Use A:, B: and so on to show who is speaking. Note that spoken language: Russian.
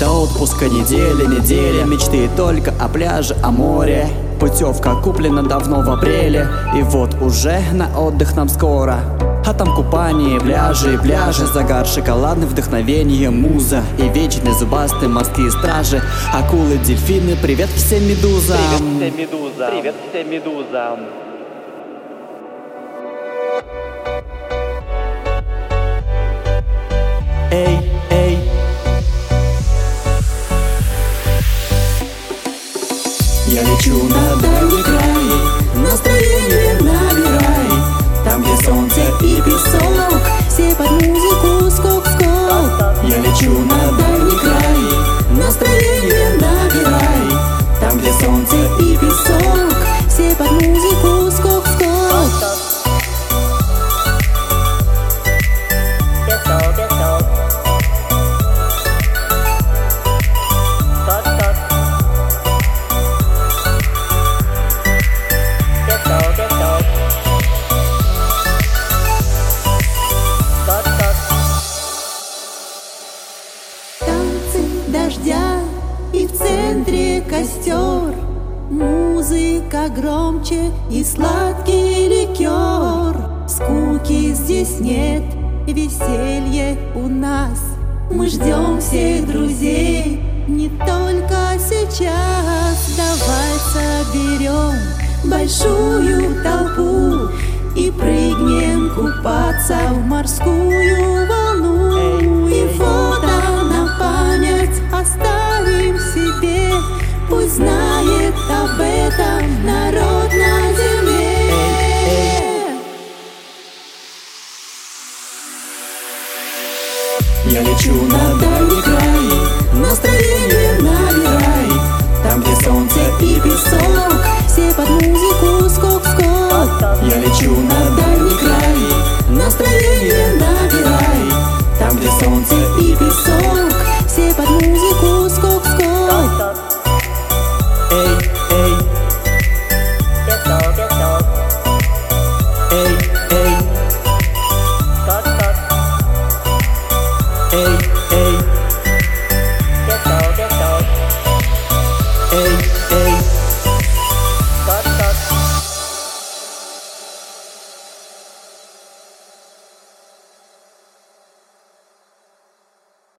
A: отпуска неделя, неделя Мечты только о пляже, о море. Путевка куплена давно в апреле. И вот уже на отдых нам скоро. А там купание, пляжи, пляжи. Загар, шоколадный, вдохновение, муза. И вечные зубастые морские стражи. Акулы, дельфины, привет всем медузам.
B: Привет всем медузам. Привет всем медузам.
A: Эй,
C: Я лечу на дальний край. Настроение набирай. Там, где солнце и песок Все под музыку скок-скок. Я лечу на дождя и в центре костер. Музыка громче и сладкий ликер. Скуки здесь нет, веселье у нас. Мы ждем всех друзей не только сейчас. Давай соберем большую толпу И прыгнем купаться в морскую лечу на дальний край Настроение набирай Там, где солнце и песок Все под музыку скок-скок. Я лечу на
B: hey hey
A: tiếp rồi.
B: tiếp tục
A: hey